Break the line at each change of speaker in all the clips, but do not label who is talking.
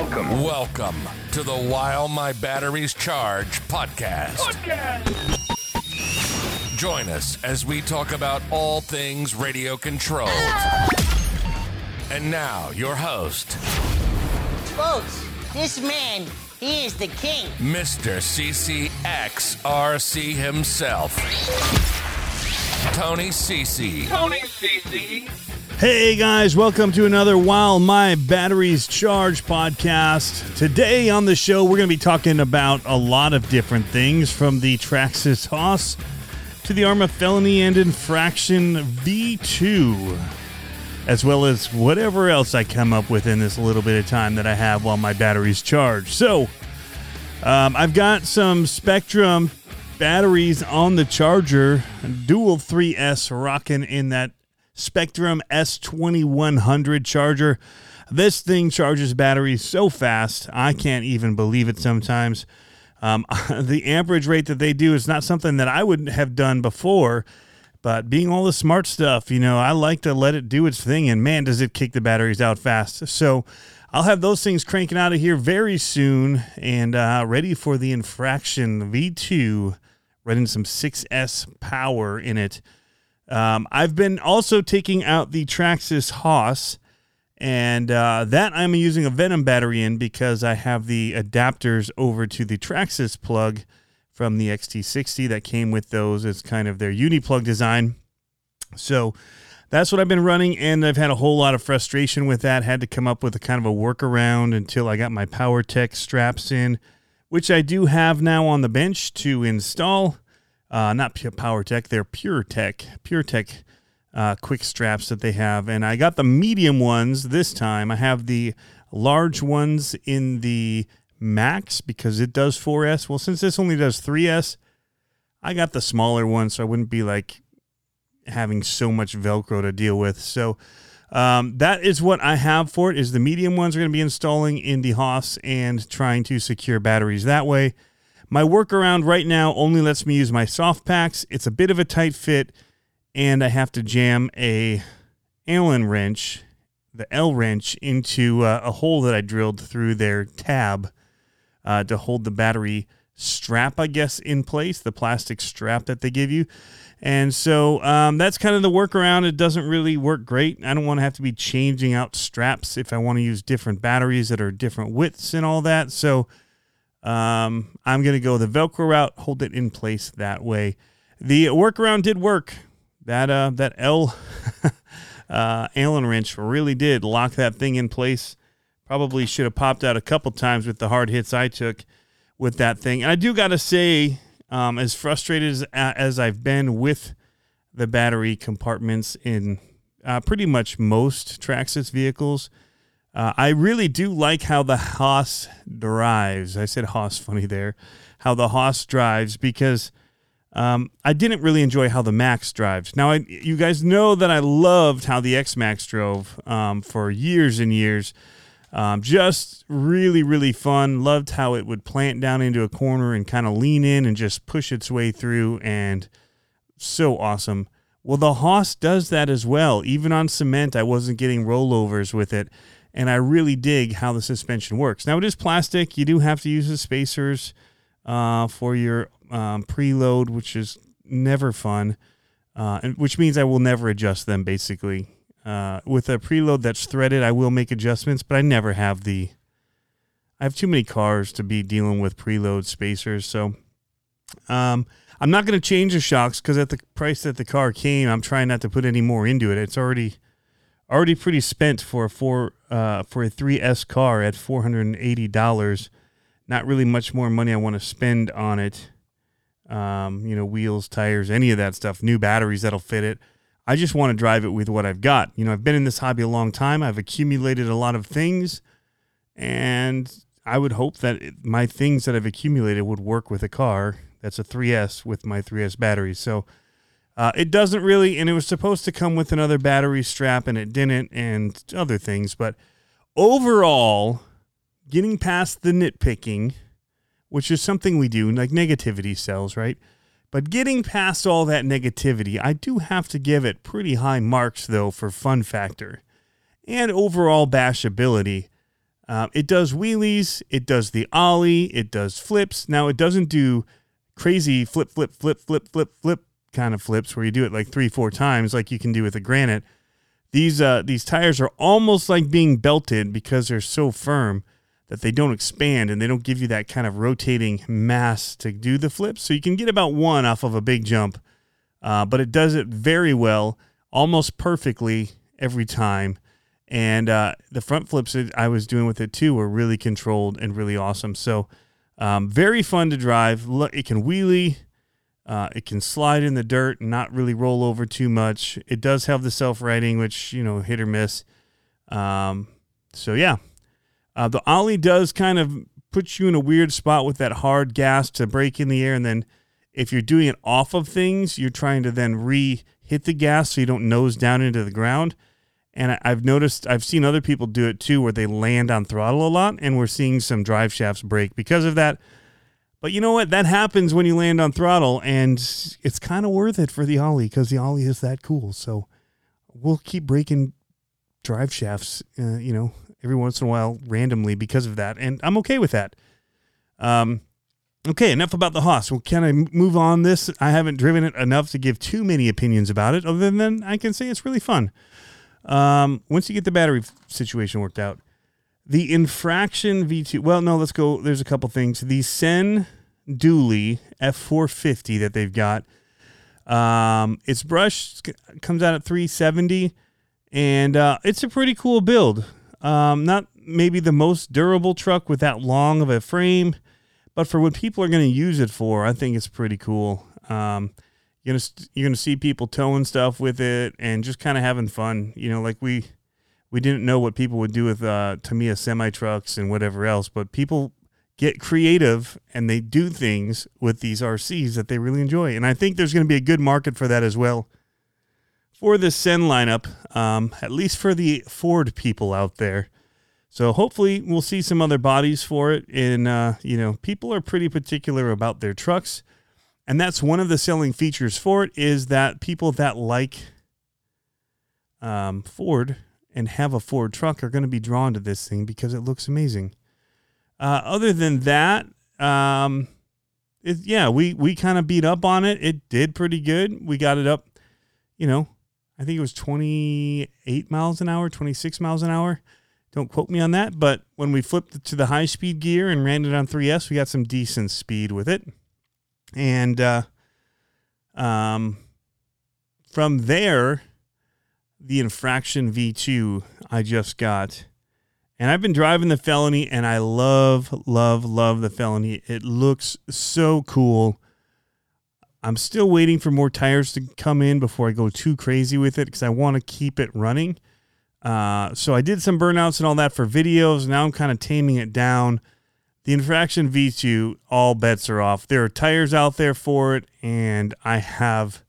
Welcome.
Welcome to the While My Batteries Charge podcast. Join us as we talk about all things radio controlled. And now, your host,
Folks, this man, he is the king.
Mr. CCXRC himself, Tony CC.
Tony CC.
Hey guys, welcome to another While My Batteries Charge podcast. Today on the show, we're going to be talking about a lot of different things from the Traxxas Hoss to the Arrma Felony and Infraction V2, as well as whatever else I come up with in this little bit of time that I have while my batteries charge. So, um, I've got some Spektrum batteries on the charger, dual 3S rocking in that Spektrum S2100 charger. This thing charges batteries so fast, I can't even believe it sometimes. Um, the amperage rate that they do is not something that I would have done before, but being all the smart stuff, you know, I like to let it do its thing, and man, does it kick the batteries out fast. So I'll have those things cranking out of here very soon and uh, ready for the Infraction V2, running some 6S power in it. Um, I've been also taking out the Traxxas Hoss, and uh, that I'm using a Venom battery in because I have the adapters over to the Traxxas plug from the XT60 that came with those. It's kind of their Uniplug design. So that's what I've been running, and I've had a whole lot of frustration with that. Had to come up with a kind of a workaround until I got my PowerTech straps in, which I do have now on the bench to install. Uh, not power tech, they're PureTech, PureTech uh, quick straps that they have. And I got the medium ones this time. I have the large ones in the Max because it does 4S. Well, since this only does 3S, I got the smaller one so I wouldn't be like having so much Velcro to deal with. So um, that is what I have for it. Is the medium ones are going to be installing in the Hoss and trying to secure batteries that way. My workaround right now only lets me use my soft packs. It's a bit of a tight fit, and I have to jam a Allen wrench, the L wrench, into uh, a hole that I drilled through their tab uh, to hold the battery strap, I guess, in place, the plastic strap that they give you. And so um, that's kind of the workaround. It doesn't really work great. I don't want to have to be changing out straps if I want to use different batteries that are different widths and all that. So um, I'm going to go the Velcro route, hold it in place that way. The workaround did work. That uh, that L uh, Allen wrench really did lock that thing in place. Probably should have popped out a couple times with the hard hits I took with that thing. And I do got to say, um, as frustrated as, as I've been with the battery compartments in uh, pretty much most Traxxas vehicles, uh, I really do like how the Hoss drives. I said Hoss funny there. How the Hoss drives because um, I didn't really enjoy how the Max drives. Now, I, you guys know that I loved how the X Max drove um, for years and years. Um, just really, really fun. Loved how it would plant down into a corner and kind of lean in and just push its way through, and so awesome. Well, the Hoss does that as well. Even on cement, I wasn't getting rollovers with it, and I really dig how the suspension works. Now, it is plastic. You do have to use the spacers uh, for your um, preload, which is never fun, uh, and, which means I will never adjust them basically. Uh, with a preload that's threaded, I will make adjustments, but I never have the. I have too many cars to be dealing with preload spacers, so um, I'm not going to change the shocks because at the price that the car came, I'm trying not to put any more into it. It's already already pretty spent for a four uh, for a 3S car at four hundred and eighty dollars. Not really much more money I want to spend on it. Um, you know, wheels, tires, any of that stuff, new batteries that'll fit it. I just want to drive it with what I've got. You know, I've been in this hobby a long time. I've accumulated a lot of things, and I would hope that my things that I've accumulated would work with a car that's a 3S with my 3S batteries. So uh, it doesn't really, and it was supposed to come with another battery strap, and it didn't, and other things. But overall, getting past the nitpicking, which is something we do, like negativity sells, right? But getting past all that negativity, I do have to give it pretty high marks, though, for fun factor and overall bashability. Uh, it does wheelies, it does the ollie, it does flips. Now it doesn't do crazy flip, flip, flip, flip, flip, flip kind of flips where you do it like three, four times, like you can do with a Granite. These uh, these tires are almost like being belted because they're so firm that they don't expand and they don't give you that kind of rotating mass to do the flips. So you can get about one off of a big jump, uh, but it does it very well, almost perfectly every time. And uh, the front flips that I was doing with it too were really controlled and really awesome. So um, very fun to drive. It can wheelie. Uh, it can slide in the dirt and not really roll over too much. It does have the self righting, which, you know, hit or miss. Um, so, yeah. Uh, the Ollie does kind of put you in a weird spot with that hard gas to break in the air. And then if you're doing it off of things, you're trying to then re hit the gas so you don't nose down into the ground. And I've noticed, I've seen other people do it too, where they land on throttle a lot, and we're seeing some drive shafts break because of that. But you know what? That happens when you land on throttle, and it's kind of worth it for the Ollie because the Ollie is that cool. So we'll keep breaking drive shafts, uh, you know, every once in a while randomly because of that, and I'm okay with that. Um, okay, enough about the Hoss. Well, can I move on this? I haven't driven it enough to give too many opinions about it, other than I can say it's really fun. Um, once you get the battery situation worked out, the infraction V2. Well, no, let's go. There's a couple things. The CEN Dually F450 that they've got. Um, its brush comes out at 370, and uh, it's a pretty cool build. Um, not maybe the most durable truck with that long of a frame, but for what people are going to use it for, I think it's pretty cool. Um, you're gonna you're gonna see people towing stuff with it and just kind of having fun. You know, like we we didn't know what people would do with uh, Tamiya semi trucks and whatever else, but people get creative and they do things with these RCs that they really enjoy. And I think there's going to be a good market for that as well for the CEN lineup, um, at least for the Ford people out there. So hopefully we'll see some other bodies for it. And uh, you know, people are pretty particular about their trucks, and that's one of the selling features for it is that people that like um, Ford and have a Ford truck are going to be drawn to this thing because it looks amazing. Uh, other than that, um, it, yeah, we we kind of beat up on it. It did pretty good. We got it up, you know, I think it was 28 miles an hour, 26 miles an hour. Don't quote me on that, but when we flipped it to the high speed gear and ran it on 3S, we got some decent speed with it. And uh, um, from there, the infraction V2 I just got. And I've been driving the felony and I love, love, love the felony. It looks so cool. I'm still waiting for more tires to come in before I go too crazy with it because I want to keep it running. Uh, so I did some burnouts and all that for videos. Now I'm kind of taming it down. The Infraction V2, all bets are off. There are tires out there for it, and I have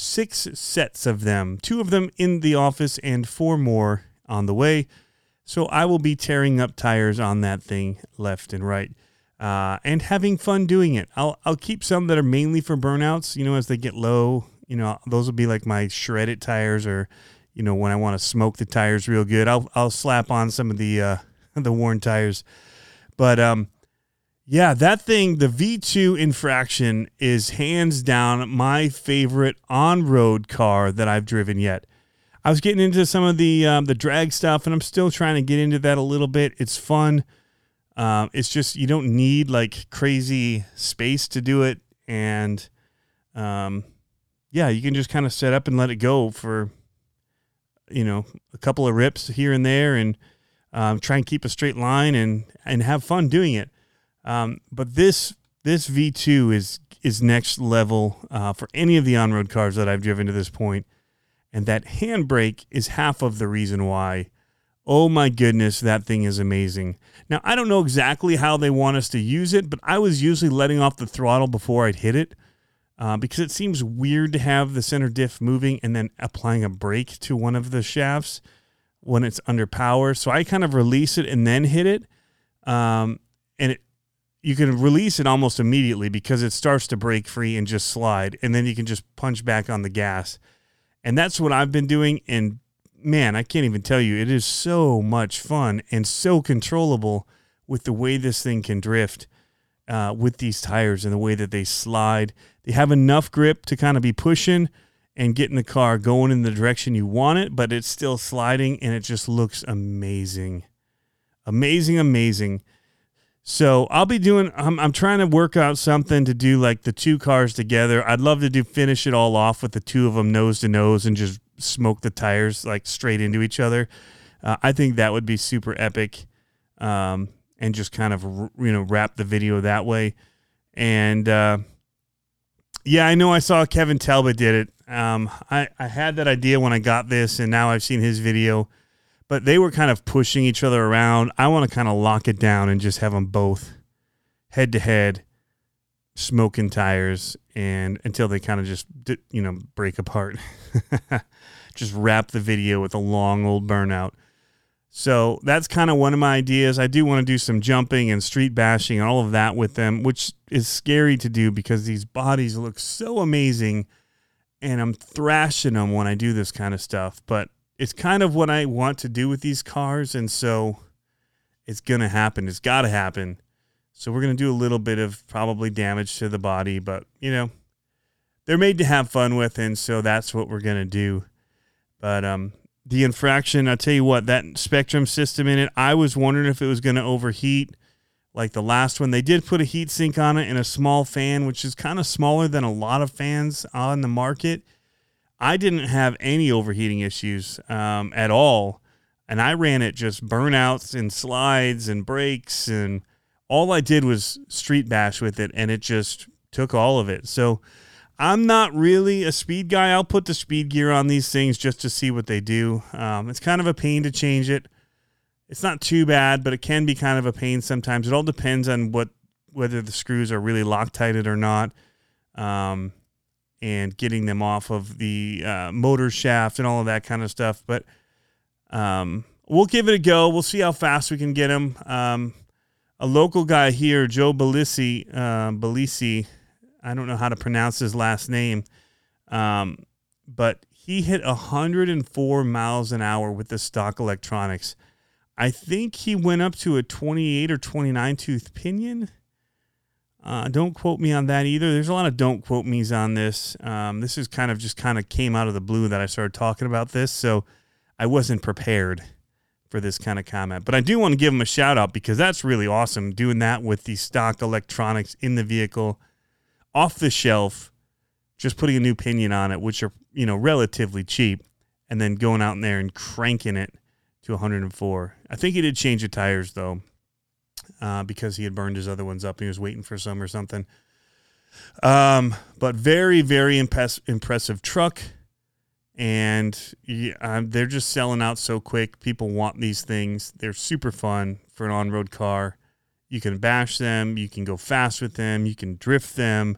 six sets of them, two of them in the office and four more on the way. So I will be tearing up tires on that thing left and right. Uh, and having fun doing it. I'll I'll keep some that are mainly for burnouts. You know, as they get low, you know, those will be like my shredded tires, or you know, when I want to smoke the tires real good, I'll I'll slap on some of the uh, the worn tires. But um, yeah, that thing, the V2 Infraction is hands down my favorite on-road car that I've driven yet. I was getting into some of the um, the drag stuff, and I'm still trying to get into that a little bit. It's fun. Um, it's just you don't need like crazy space to do it, and um, yeah, you can just kind of set up and let it go for you know a couple of rips here and there, and um, try and keep a straight line and and have fun doing it. Um, but this this V2 is is next level uh, for any of the on road cars that I've driven to this point, and that handbrake is half of the reason why. Oh my goodness, that thing is amazing. Now I don't know exactly how they want us to use it, but I was usually letting off the throttle before I'd hit it. Uh, because it seems weird to have the center diff moving and then applying a brake to one of the shafts when it's under power. So I kind of release it and then hit it. Um, and it, you can release it almost immediately because it starts to break free and just slide, and then you can just punch back on the gas. And that's what I've been doing. And man, I can't even tell you. It is so much fun and so controllable with the way this thing can drift uh, with these tires and the way that they slide. They have enough grip to kind of be pushing and getting the car going in the direction you want it, but it's still sliding and it just looks amazing. Amazing, amazing. So I'll be doing. I'm, I'm trying to work out something to do like the two cars together. I'd love to do finish it all off with the two of them nose to nose and just smoke the tires like straight into each other. Uh, I think that would be super epic, um, and just kind of you know wrap the video that way. And uh, yeah, I know I saw Kevin Talbot did it. Um, I I had that idea when I got this, and now I've seen his video but they were kind of pushing each other around. I want to kind of lock it down and just have them both head to head, smoking tires, and until they kind of just you know break apart. just wrap the video with a long old burnout. So that's kind of one of my ideas. I do want to do some jumping and street bashing and all of that with them, which is scary to do because these bodies look so amazing and I'm thrashing them when I do this kind of stuff. But it's kind of what I want to do with these cars, and so it's gonna happen. It's got to happen. So we're gonna do a little bit of probably damage to the body, but you know, they're made to have fun with, and so that's what we're gonna do. But um, the infraction, I'll tell you what, that Spektrum system in it, I was wondering if it was gonna overheat like the last one. They did put a heat sink on it and a small fan, which is kind of smaller than a lot of fans on the market I didn't have any overheating issues um, at all. And I ran it just burnouts and slides and brakes. And all I did was street bash with it. And it just took all of it. So I'm not really a speed guy. I'll put the speed gear on these things just to see what they do. Um, it's kind of a pain to change it. It's not too bad, but it can be kind of a pain sometimes. It all depends on what whether the screws are really loctited or not. Um, and getting them off of the uh, motor shaft and all of that kind of stuff. But um, we'll give it a go. We'll see how fast we can get them. Um, a local guy here, Joe Belisi, uh, Belisi, I don't know how to pronounce his last name, um, but he hit 104 miles an hour with the stock electronics. I think he went up to a 28 or 29 tooth pinion. Uh, don't quote me on that either. There's a lot of don't quote me's on this. Um, this is kind of just kind of came out of the blue that I started talking about this, so I wasn't prepared for this kind of comment. But I do want to give him a shout out because that's really awesome doing that with the stock electronics in the vehicle, off the shelf, just putting a new pinion on it, which are you know relatively cheap, and then going out in there and cranking it to 104. I think he did change the tires though uh, because he had burned his other ones up and he was waiting for some or something. Um, but very, very impress- impressive truck. And yeah, um, they're just selling out so quick. People want these things. They're super fun for an on road car. You can bash them, you can go fast with them, you can drift them.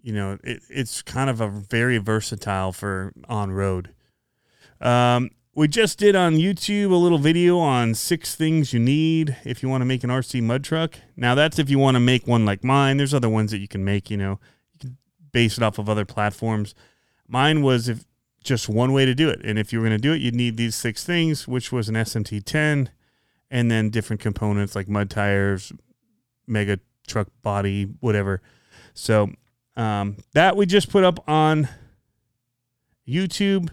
You know, it, it's kind of a very versatile for on road. Um, we just did on YouTube a little video on six things you need if you want to make an RC mud truck. Now, that's if you want to make one like mine. There's other ones that you can make, you know, you can base it off of other platforms. Mine was if just one way to do it. And if you were going to do it, you'd need these six things, which was an SMT 10 and then different components like mud tires, mega truck body, whatever. So, um, that we just put up on YouTube.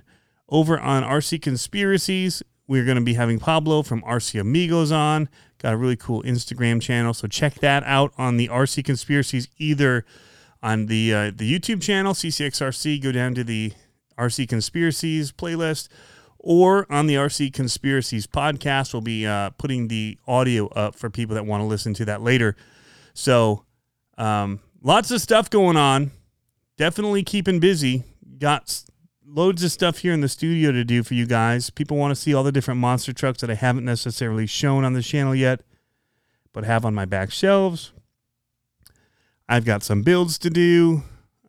Over on RC Conspiracies, we're going to be having Pablo from RC Amigos on. Got a really cool Instagram channel, so check that out on the RC Conspiracies either on the uh, the YouTube channel CCXRC. Go down to the RC Conspiracies playlist, or on the RC Conspiracies podcast. We'll be uh, putting the audio up for people that want to listen to that later. So, um, lots of stuff going on. Definitely keeping busy. Got loads of stuff here in the studio to do for you guys. People want to see all the different monster trucks that I haven't necessarily shown on the channel yet, but have on my back shelves. I've got some builds to do.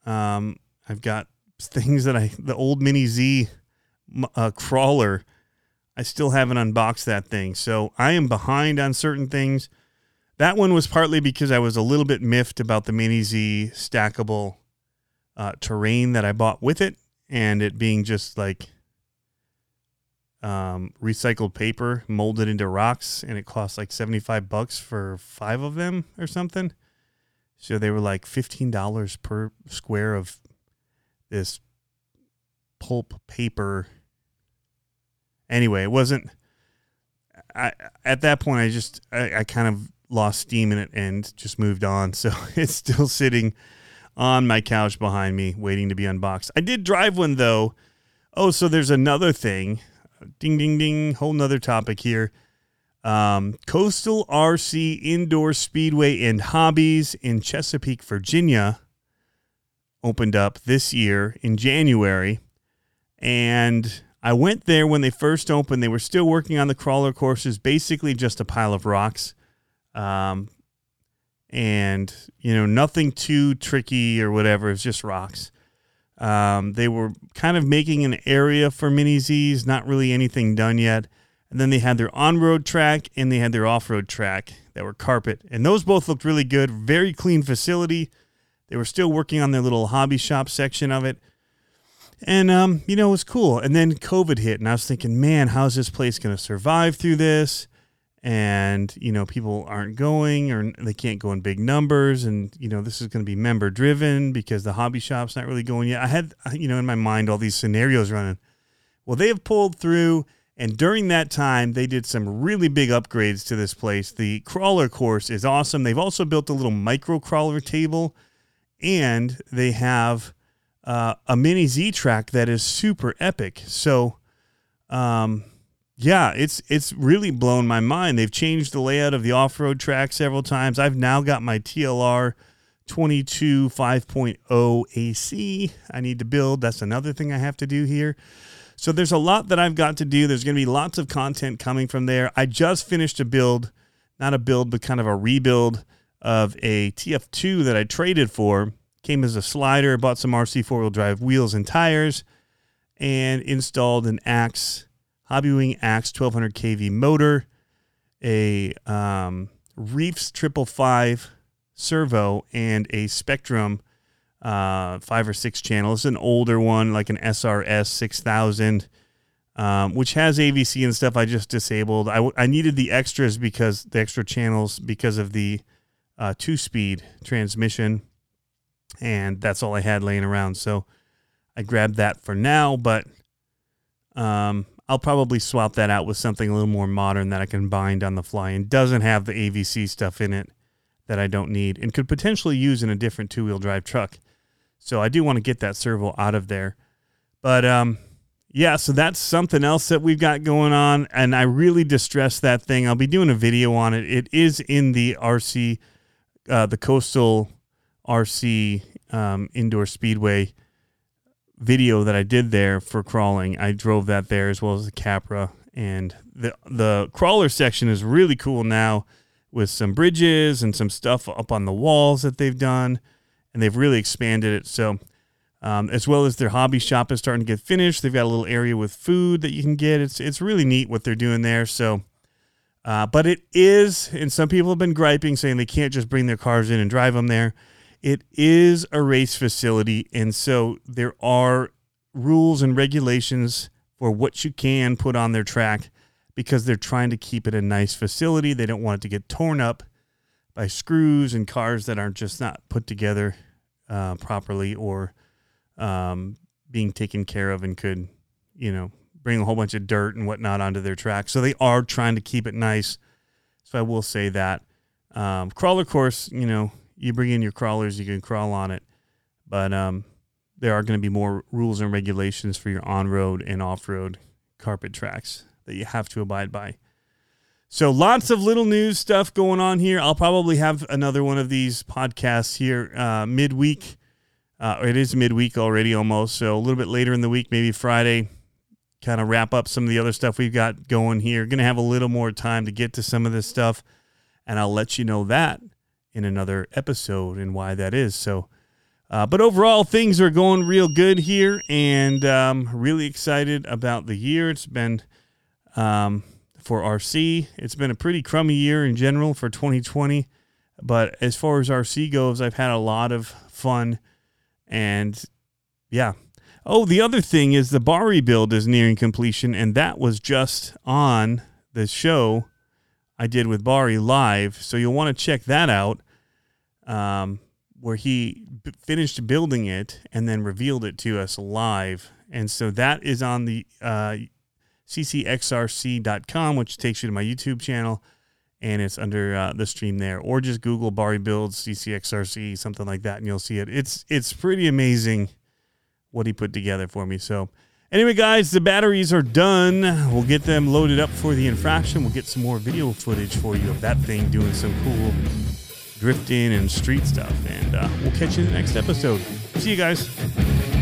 Um, I've got things that I, the old Mini Z uh, crawler, I still haven't unboxed that thing. So I am behind on certain things. That one was partly because I was a little bit miffed about the Mini Z stackable uh, terrain that I bought with it and it being just like um, recycled paper molded into rocks, and it cost like seventy five bucks for five of them or something. So they were like fifteen dollars per square of this pulp paper. Anyway, it wasn't. I at that point I just I, I kind of lost steam in it and just moved on. So it's still sitting on my couch behind me, waiting to be unboxed. I did drive one though. Oh, so there's another thing. Ding ding ding. Whole nother topic here. Um, Coastal RC Indoor Speedway and Hobbies in Chesapeake, Virginia opened up this year in January. And I went there when they first opened. They were still working on the crawler courses, basically just a pile of rocks. Um, and, you know, nothing too tricky or whatever. It's just rocks. Um, they were kind of making an area for mini Z's, not really anything done yet. And then they had their on road track and they had their off road track that were carpet. And those both looked really good. Very clean facility. They were still working on their little hobby shop section of it. And, um, you know, it was cool. And then COVID hit, and I was thinking, man, how's this place going to survive through this? And, you know, people aren't going or they can't go in big numbers. And, you know, this is going to be member driven because the hobby shop's not really going yet. I had, you know, in my mind all these scenarios running. Well, they have pulled through. And during that time, they did some really big upgrades to this place. The crawler course is awesome. They've also built a little micro crawler table, and they have uh, a mini Z track that is super epic. So, um, yeah, it's it's really blown my mind. They've changed the layout of the off road track several times. I've now got my TLR 22 5.0 AC. I need to build. That's another thing I have to do here. So there's a lot that I've got to do. There's going to be lots of content coming from there. I just finished a build, not a build, but kind of a rebuild of a TF2 that I traded for Came as a slider, bought some RC four wheel drive wheels and tires, and installed an Axe, Hobbywing Axe 1200 kV motor, a um, Reefs Triple Five servo, and a Spektrum uh, five or six channel. It's an older one, like an SRS 6000. Um, which has AVC and stuff. I just disabled. I, I needed the extras because the extra channels because of the uh, two speed transmission and that's all I had laying around. So I grabbed that for now, but um, I'll probably swap that out with something a little more modern that I can bind on the fly and doesn't have the AVC stuff in it that I don't need and could potentially use in a different two wheel drive truck. So I do want to get that servo out of there. But um, yeah, so that's something else that we've got going on. And I really distress that thing. I'll be doing a video on it. It is in the RC, uh, the coastal RC um, indoor speedway video that I did there for crawling. I drove that there as well as the Capra, and the the crawler section is really cool now with some bridges and some stuff up on the walls that they've done, and they've really expanded it. So. Um, as well as their hobby shop is starting to get finished. They've got a little area with food that you can get. It's it's really neat what they're doing there. So, uh, but it is, and some people have been griping saying they can't just bring their cars in and drive them there. It is a race facility, and so there are rules and regulations for what you can put on their track because they're trying to keep it a nice facility. They don't want it to get torn up by screws and cars that aren't just not put together uh, properly or um, being taken care of and could, you know, bring a whole bunch of dirt and whatnot onto their track. So they are trying to keep it nice. So I will say that. Um, crawler course, you know, you bring in your crawlers, you can crawl on it. But um, there are going to be more rules and regulations for your on road and off road carpet tracks that you have to abide by. So lots of little news stuff going on here. I'll probably have another one of these podcasts here uh, midweek. Uh, it is midweek already almost. So a little bit later in the week, maybe Friday, kind of wrap up some of the other stuff we've got going here. Going to have a little more time to get to some of this stuff. And I'll let you know that in another episode and why that is. So, uh, but overall, things are going real good here, and um, really excited about the year. It's been um, for RC. It's been a pretty crummy year in general for 2020, but as far as RC goes, I've had a lot of fun, and yeah. Oh, the other thing is the bar rebuild is nearing completion, and that was just on the show I did with Bari live. So you'll want to check that out, um, where he b- finished building it and then revealed it to us live. And so that is on the uh, ccxrc.com, which takes you to my YouTube channel, and it's under uh, the stream there. Or just Google Bari Builds CCXRC, something like that, and you'll see it. It's it's pretty amazing what he put together for me. So. Anyway, guys, the batteries are done. We'll get them loaded up for the infraction. We'll get some more video footage for you of that thing doing some cool drifting and street stuff. And uh, we'll catch you in the next episode. See you guys.